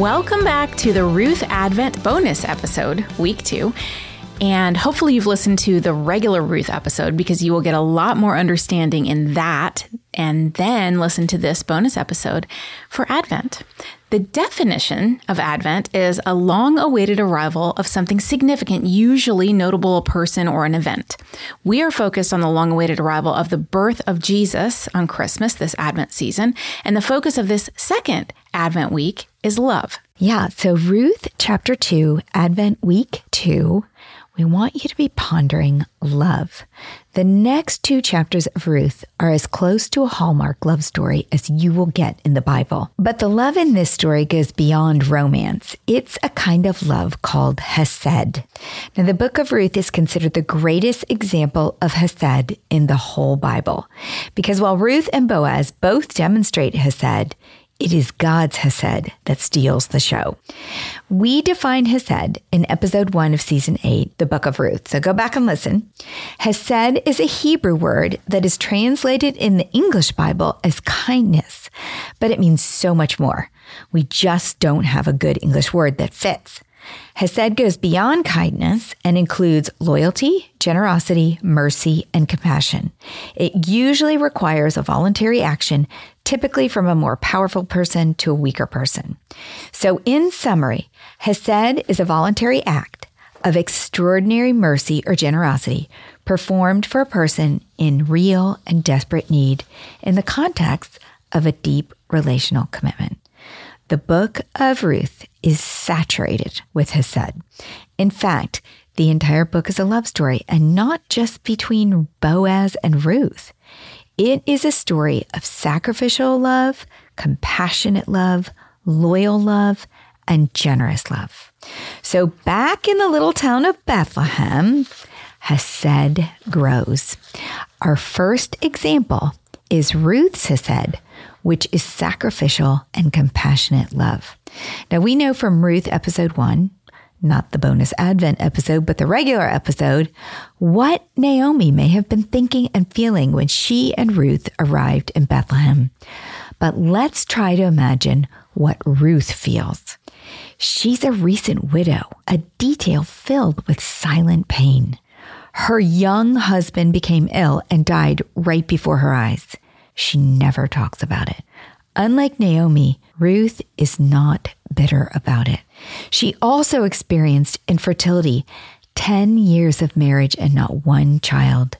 Welcome back to the Ruth Advent bonus episode, week two. And hopefully, you've listened to the regular Ruth episode because you will get a lot more understanding in that, and then listen to this bonus episode for Advent. The definition of Advent is a long awaited arrival of something significant, usually notable a person or an event. We are focused on the long awaited arrival of the birth of Jesus on Christmas, this Advent season, and the focus of this second Advent week is love. Yeah, so Ruth chapter 2, Advent week 2 we want you to be pondering love. The next two chapters of Ruth are as close to a Hallmark love story as you will get in the Bible. But the love in this story goes beyond romance. It's a kind of love called Hesed. Now, the book of Ruth is considered the greatest example of Hesed in the whole Bible. Because while Ruth and Boaz both demonstrate Hesed, it is God's Hesed that steals the show. We define Hesed in episode one of season eight, the book of Ruth. So go back and listen. Hesed is a Hebrew word that is translated in the English Bible as kindness, but it means so much more. We just don't have a good English word that fits. Hesed goes beyond kindness and includes loyalty, generosity, mercy, and compassion. It usually requires a voluntary action, typically from a more powerful person to a weaker person. So, in summary, Hesed is a voluntary act of extraordinary mercy or generosity performed for a person in real and desperate need in the context of a deep relational commitment. The book of Ruth is saturated with Hesed. In fact, the entire book is a love story and not just between Boaz and Ruth. It is a story of sacrificial love, compassionate love, loyal love, and generous love. So back in the little town of Bethlehem, Hesed grows. Our first example is Ruth's Hesed which is sacrificial and compassionate love. Now, we know from Ruth episode one, not the bonus Advent episode, but the regular episode, what Naomi may have been thinking and feeling when she and Ruth arrived in Bethlehem. But let's try to imagine what Ruth feels. She's a recent widow, a detail filled with silent pain. Her young husband became ill and died right before her eyes. She never talks about it. Unlike Naomi, Ruth is not bitter about it. She also experienced infertility 10 years of marriage and not one child.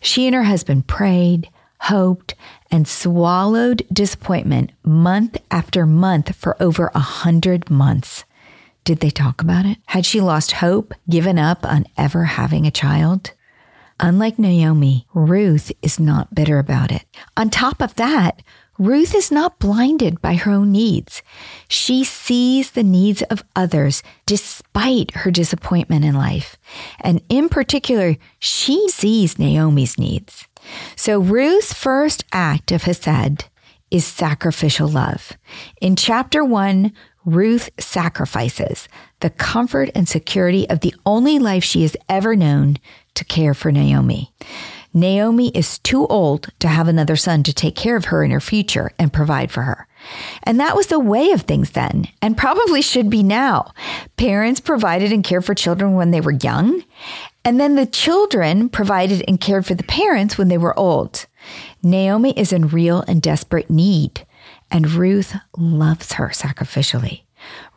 She and her husband prayed, hoped, and swallowed disappointment month after month for over a hundred months. Did they talk about it? Had she lost hope, given up on ever having a child? Unlike Naomi, Ruth is not bitter about it. On top of that, Ruth is not blinded by her own needs. She sees the needs of others despite her disappointment in life. And in particular, she sees Naomi's needs. So Ruth's first act of Hesed is sacrificial love. In chapter one, Ruth sacrifices the comfort and security of the only life she has ever known to care for Naomi. Naomi is too old to have another son to take care of her in her future and provide for her. And that was the way of things then, and probably should be now. Parents provided and cared for children when they were young, and then the children provided and cared for the parents when they were old. Naomi is in real and desperate need, and Ruth loves her sacrificially.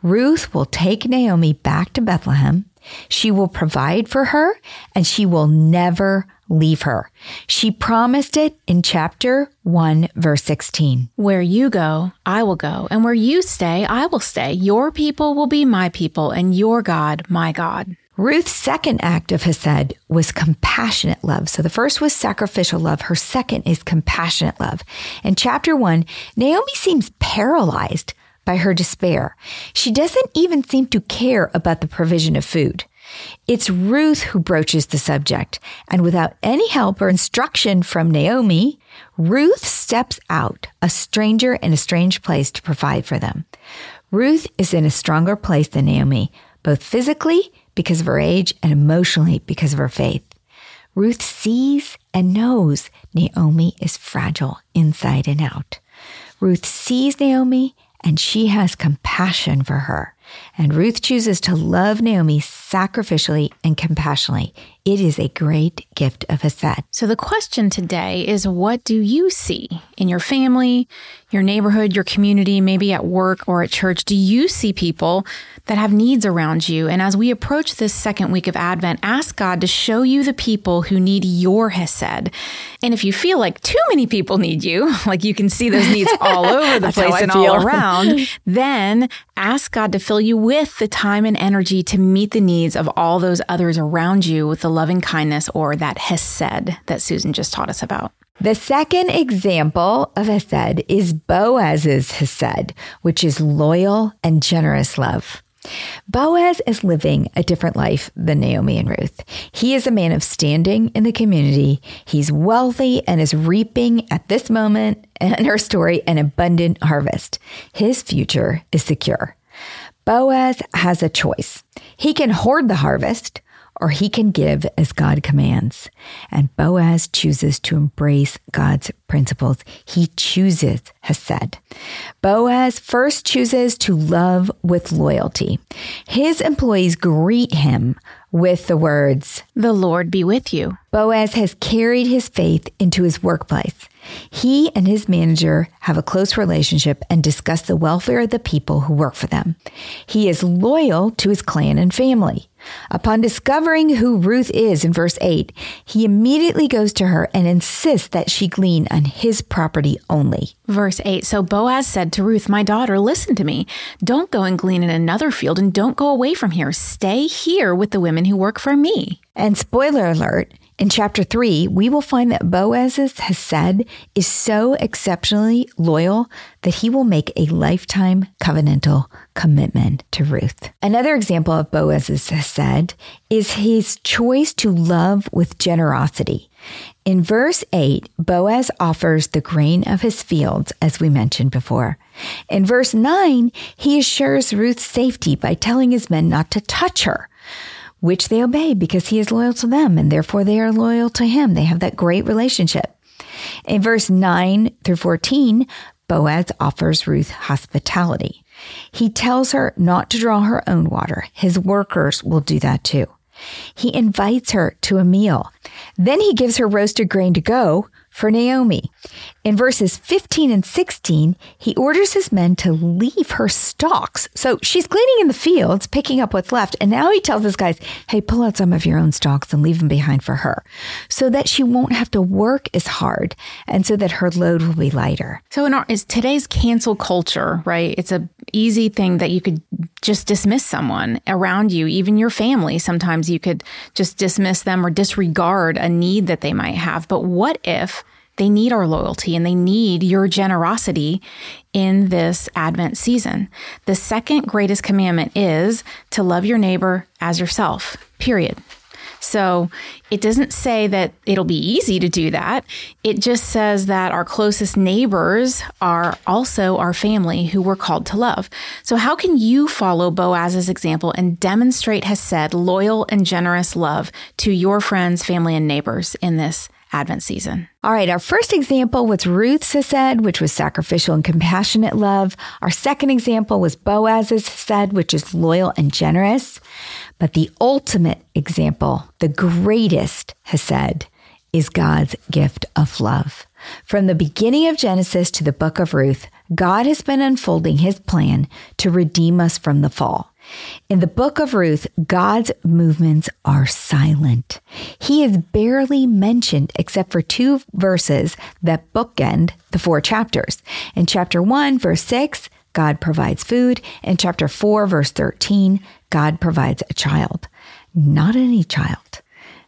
Ruth will take Naomi back to Bethlehem she will provide for her and she will never leave her. She promised it in chapter 1, verse 16. Where you go, I will go, and where you stay, I will stay. Your people will be my people, and your God, my God. Ruth's second act of Hesed was compassionate love. So the first was sacrificial love. Her second is compassionate love. In chapter one, Naomi seems paralyzed by her despair. She doesn't even seem to care about the provision of food. It's Ruth who broaches the subject, and without any help or instruction from Naomi, Ruth steps out, a stranger in a strange place, to provide for them. Ruth is in a stronger place than Naomi, both physically because of her age and emotionally because of her faith. Ruth sees and knows Naomi is fragile inside and out. Ruth sees Naomi and she has compassion for her. And Ruth chooses to love Naomi sacrificially and compassionately. It is a great gift of Hesed. So, the question today is what do you see in your family, your neighborhood, your community, maybe at work or at church? Do you see people that have needs around you? And as we approach this second week of Advent, ask God to show you the people who need your Hesed. And if you feel like too many people need you, like you can see those needs all over the place and all around, then ask God to fill you with the time and energy to meet the needs of all those others around you with the loving kindness or that Hesed that Susan just taught us about. The second example of Hesed is Boaz's Hesed, which is loyal and generous love. Boaz is living a different life than Naomi and Ruth. He is a man of standing in the community. He's wealthy and is reaping at this moment in her story an abundant harvest. His future is secure. Boaz has a choice. He can hoard the harvest or he can give as God commands. And Boaz chooses to embrace God's principles. He chooses Hesed. Boaz first chooses to love with loyalty. His employees greet him with the words, The Lord be with you. Boaz has carried his faith into his workplace. He and his manager have a close relationship and discuss the welfare of the people who work for them. He is loyal to his clan and family. Upon discovering who Ruth is in verse 8, he immediately goes to her and insists that she glean on his property only. Verse 8 So Boaz said to Ruth, My daughter, listen to me. Don't go and glean in another field and don't go away from here. Stay here with the women who work for me. And spoiler alert, in chapter 3, we will find that Boaz's Hesed is so exceptionally loyal that he will make a lifetime covenantal commitment to Ruth. Another example of Boaz's Hesed is his choice to love with generosity. In verse 8, Boaz offers the grain of his fields, as we mentioned before. In verse 9, he assures Ruth's safety by telling his men not to touch her which they obey because he is loyal to them and therefore they are loyal to him. They have that great relationship. In verse 9 through 14, Boaz offers Ruth hospitality. He tells her not to draw her own water. His workers will do that too. He invites her to a meal. Then he gives her roasted grain to go, for Naomi. In verses 15 and 16, he orders his men to leave her stalks. So she's gleaning in the fields, picking up what's left. And now he tells his guys, hey, pull out some of your own stalks and leave them behind for her so that she won't have to work as hard and so that her load will be lighter. So in our is today's cancel culture, right? It's a easy thing that you could just dismiss someone around you, even your family. Sometimes you could just dismiss them or disregard a need that they might have. But what if they need our loyalty and they need your generosity in this Advent season. The second greatest commandment is to love your neighbor as yourself, period. So it doesn't say that it'll be easy to do that. It just says that our closest neighbors are also our family who we're called to love. So, how can you follow Boaz's example and demonstrate Hesed, loyal and generous love to your friends, family, and neighbors in this Advent season. All right, our first example was Ruth's Hesed, which was sacrificial and compassionate love. Our second example was Boaz's Hesed, which is loyal and generous. But the ultimate example, the greatest Hesed, is God's gift of love. From the beginning of Genesis to the book of Ruth, God has been unfolding his plan to redeem us from the fall. In the book of Ruth, God's movements are silent. He is barely mentioned except for two verses that bookend the four chapters. In chapter 1, verse 6, God provides food. In chapter 4, verse 13, God provides a child. Not any child.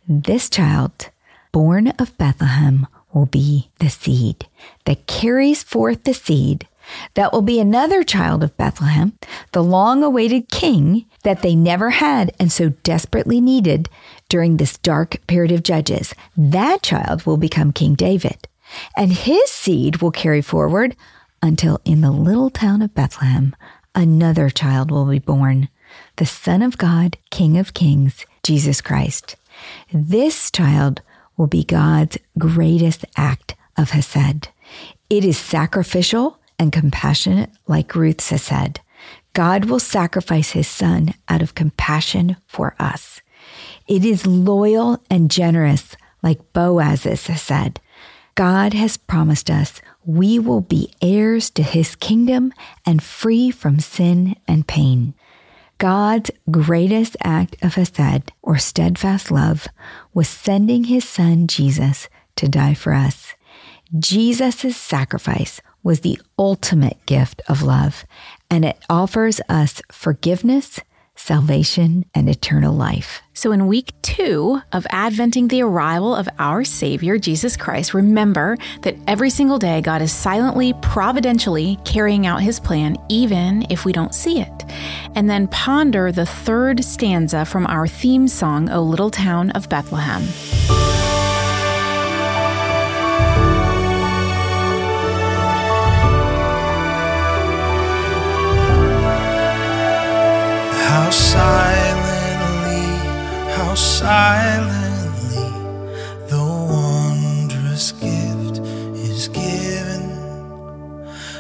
This child, born of Bethlehem, will be the seed that carries forth the seed that will be another child of Bethlehem, the long awaited king that they never had and so desperately needed during this dark period of Judges. That child will become King David, and his seed will carry forward until in the little town of Bethlehem, another child will be born, the Son of God, King of Kings, Jesus Christ. This child will be God's greatest act of Hesed. It is sacrificial and compassionate, like Ruth's Hesed. God will sacrifice his son out of compassion for us. It is loyal and generous, like Boaz's Hesed. God has promised us we will be heirs to his kingdom and free from sin and pain. God's greatest act of hesed or steadfast love was sending his son Jesus to die for us. Jesus' sacrifice was the ultimate gift of love, and it offers us forgiveness salvation, and eternal life. So, in week two of Adventing the arrival of our Savior, Jesus Christ, remember that every single day God is silently, providentially carrying out his plan, even if we don't see it. And then ponder the third stanza from our theme song, O Little Town of Bethlehem. Silently the wondrous gift is given.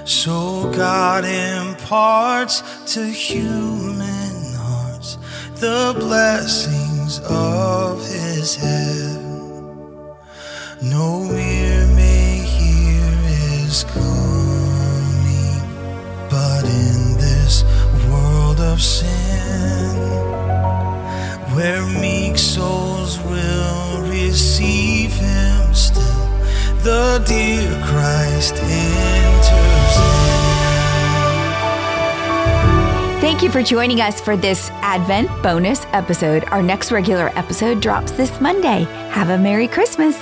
So God imparts to human hearts the blessings of his heaven. No ear may hear his coming, but in this world of sin, where meek the dear Christ. Thank you for joining us for this Advent bonus episode. Our next regular episode drops this Monday. Have a Merry Christmas.